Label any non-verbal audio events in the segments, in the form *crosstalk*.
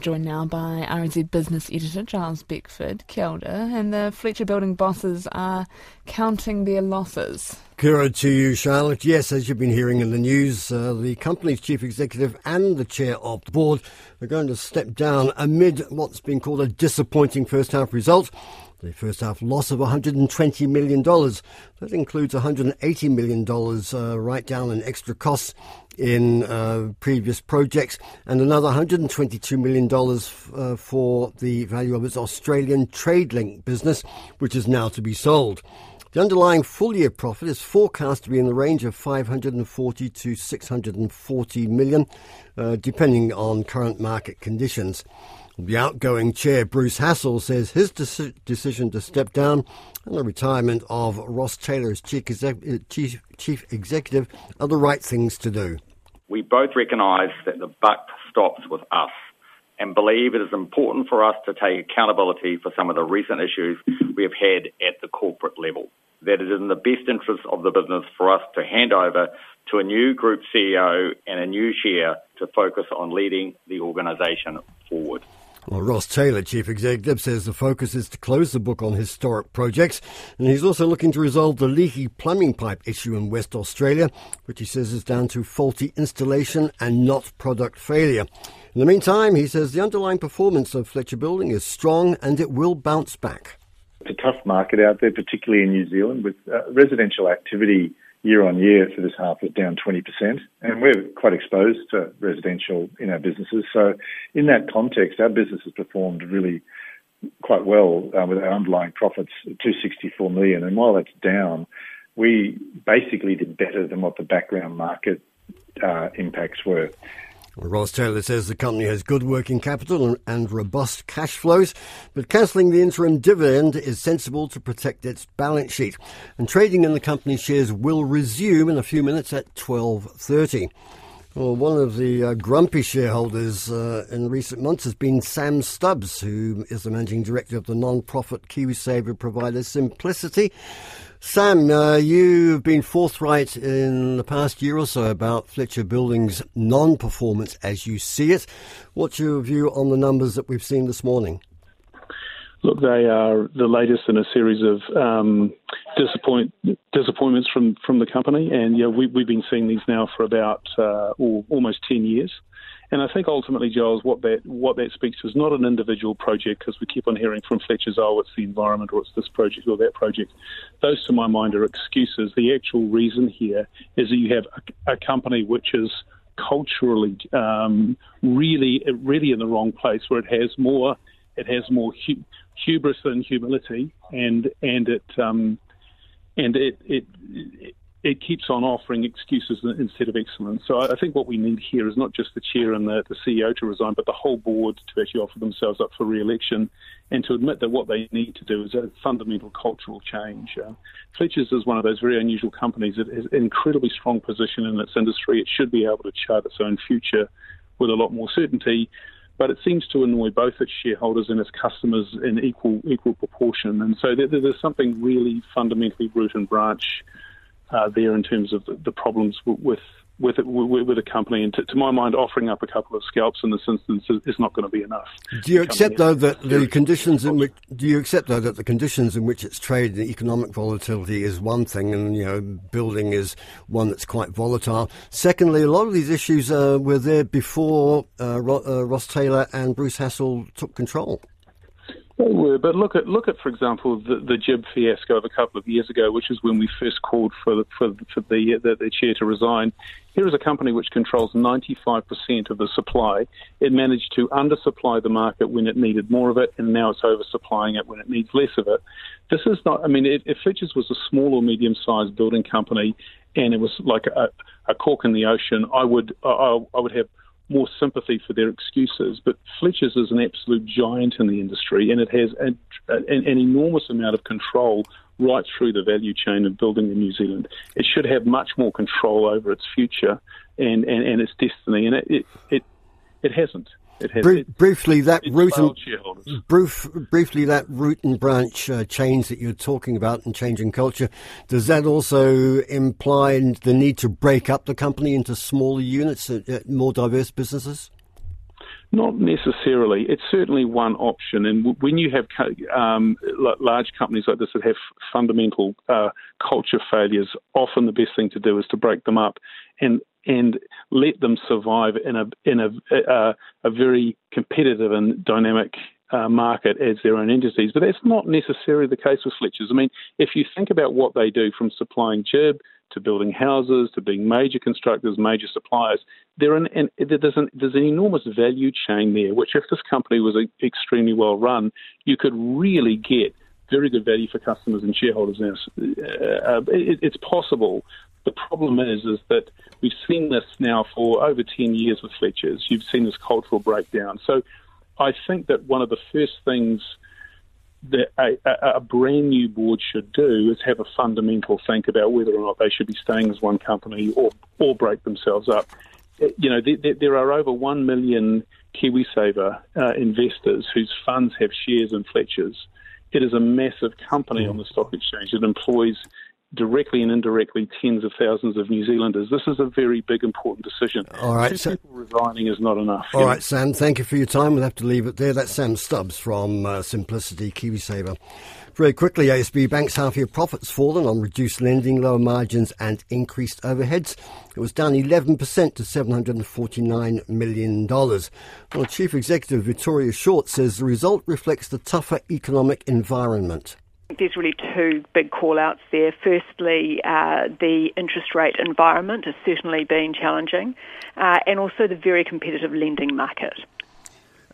Joined now by RNZ business editor Gyles Beckford, Kia and the Fletcher Building bosses are counting their losses. Kia to you, Charlotte. Yes, as you've been hearing in the news, uh, the company's chief executive and the chair of the board are going to step down amid what's been called a disappointing first half result. The first half loss of $120 million. That includes $180 million uh, write down and extra costs in uh, previous projects and another $122 million uh, for the value of its Australian Tradelink business, which is now to be sold. The underlying full year profit is forecast to be in the range of 540 to 640 million, uh, depending on current market conditions. The outgoing chair, Bruce Hassall, says his deci- decision to step down and the retirement of Ross Taylor as chief, exec- uh, chief, chief executive are the right things to do. We both recognise that the buck stops with us and believe it is important for us to take accountability for some of the recent issues we have had at the corporate level. That it is in the best interest of the business for us to hand over to a new group CEO and a new chair to focus on leading the organisation forward. Well, Ross Taylor, Chief Executive, says the focus is to close the book on historic projects, and he's also looking to resolve the leaky plumbing pipe issue in West Australia, which he says is down to faulty installation and not product failure. In the meantime, he says the underlying performance of Fletcher Building is strong and it will bounce back. It's a tough market out there, particularly in New Zealand, with uh, residential activity year on year for this half was down 20%, and we're quite exposed to residential in our businesses. So, in that context, our business has performed really quite well uh, with our underlying profits, 264 million. And while that's down, we basically did better than what the background market uh, impacts were. Ross Taylor says the company has good working capital and robust cash flows, but cancelling the interim dividend is sensible to protect its balance sheet. And trading in the company's shares will resume in a few minutes at 12.30. Well, one of the uh, grumpy shareholders uh, in recent months has been Sam Stubbs, who is the managing director of the non-profit KiwiSaver provider Simplicity. Sam, uh, you've been forthright in the past year or so about Fletcher Building's non performance as you see it. What's your view on the numbers that we've seen this morning? Look, they are the latest in a series of um, disappoint, disappointments from, from the company, and yeah, we, have been seeing these now for about uh, almost 10 years. And I think ultimately, Gyles, what that what that speaks to is not an individual project because we keep on hearing from Fletcher's, oh, it's the environment or it's this project or that project. Those, to my mind, are excuses. The actual reason here is that you have a, a company which is culturally um, really really in the wrong place, where it has more it has more hu- hubris than humility, and and it um, and it, it, it it keeps on offering excuses instead of excellence. So I think what we need here is not just the chair and the, the CEO to resign, but the whole board to actually offer themselves up for re-election and to admit that what they need to do is a fundamental cultural change. Uh, Fletcher's is one of those very unusual companies that has an incredibly strong position in its industry. It should be able to chart its own future with a lot more certainty but it seems to annoy both its shareholders and its customers in equal equal proportion. And so there, there's something really fundamentally root and branch uh, there in terms of the, the problems with with it, with, with a company. And to, to, my mind, offering up a couple of scalps in this instance is, is not going to be enough. Do you accept though that the conditions in which do you accept though that the conditions in which it's traded, the economic volatility is one thing, and you know building is one that's quite volatile. Secondly, a lot of these issues uh, were there before uh, uh Ross Taylor and Bruce Hassall took control. They were, but look at look at for example the, the GIB fiasco of a couple of years ago, which is when we first called for for, for the, the, the chair to resign. Here is a company which controls 95% of the supply. It managed to undersupply the market when it needed more of it, and now it's oversupplying it when it needs less of it. This is not. I mean, if, Fletcher's was a small or medium-sized building company, and it was like a, a cork in the ocean, I would I, I would have more sympathy for their excuses. But Fletcher's is an absolute giant in the industry, and it has a, an, an enormous amount of control right through the value chain of building in New Zealand. It should have much more control over its future and, and, and its destiny, and it, it, it, it hasn't. It has, Br- briefly, that root and brief, briefly that root and branch uh, change that you're talking about and changing culture. Does that also imply the need to break up the company into smaller units, uh, uh more diverse businesses? Not necessarily. It's certainly one option. And when you have um, large companies like this that have fundamental uh, culture failures, often the best thing to do is to break them up and and let them survive in a in a a, a very competitive and dynamic uh, market as their own entities. But that's not necessarily the case with Fletchers. I mean, if you think about what they do from supplying GIB to building houses to being major constructors, major suppliers, an, an, there's, an, there's an enormous value chain there, which if this company was extremely well run, you could really get very good value for customers and shareholders now. Uh, uh, it, it's possible. The problem is, is that we've seen this now for over 10 years with Fletchers. You've seen this cultural breakdown. So I think that one of the first things that a, a, brand new board should do is have a fundamental think about whether or not they should be staying as one company or or break themselves up. You know, there, there are over one million KiwiSaver uh, investors whose funds have shares in Fletchers. It is a massive company on the stock exchange. It employs directly and indirectly tens of thousands of New Zealanders. This is a very big, important decision. All right, Two so, people resigning is not enough. All right? Sam. Thank you for your time. We'll have to leave it there. That's Sam Stubbs from uh, Simplicity KiwiSaver. Very quickly, ASB Bank's half-year profits fallen on reduced lending, lower margins, and increased overheads. It was down 11% to $749 million. Well, Chief Executive Victoria Short says the result reflects the tougher economic environment there's really two big call outs there. Firstly, uh, the interest rate environment has certainly been challenging, uh, and also the very competitive lending market.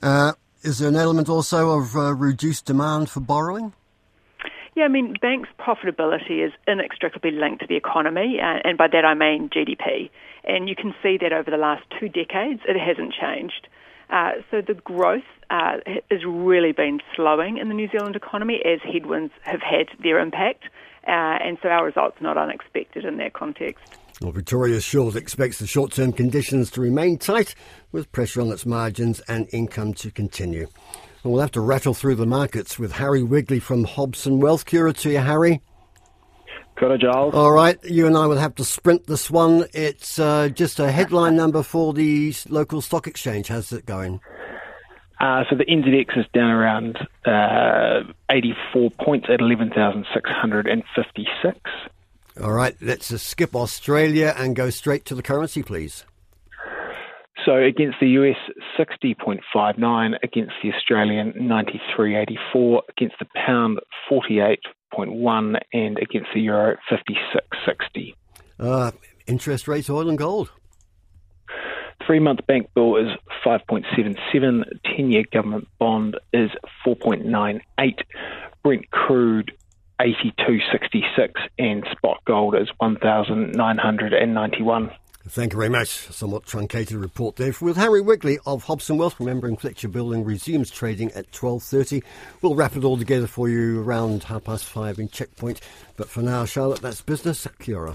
Uh, is there an element also of uh, reduced demand for borrowing? Yeah, I mean, banks' profitability is inextricably linked to the economy, uh, and by that I mean GDP. And you can see that over the last two decades, it hasn't changed. Uh, so the growth uh, has really been slowing in the New Zealand economy as headwinds have had their impact, uh, and so our results not unexpected in that context. Well, Victoria Short's expects the short term conditions to remain tight, with pressure on its margins and income to continue. We'll have to rattle through the markets with Harry Wigley from Hobson Wealth. Cura to you, Harry. Got Gyles. All right, you and I will have to sprint this one. It's uh, just a headline *laughs* number for the local stock exchange. How's it going? Uh, so the NZX is down around uh, 84 points at 11,656. All right, let's skip Australia and go straight to the currency, please. So against the US, 60.59, against the Australian, 93.84, against the pound, 48 6.1 and against the euro at 56.60. Uh, interest rates, oil and gold. Three month bank bill is 5.77, 10 year government bond is 4.98, Brent crude 82.66, and spot gold is 1,991. Thank you very much. Somewhat truncated report there with Harry Wigley of Hobson Wealth. Remembering Fletcher Building resumes trading at 12.30. We'll wrap it all together for you around half past five in Checkpoint. But for now, Charlotte, that's business. Kia ora.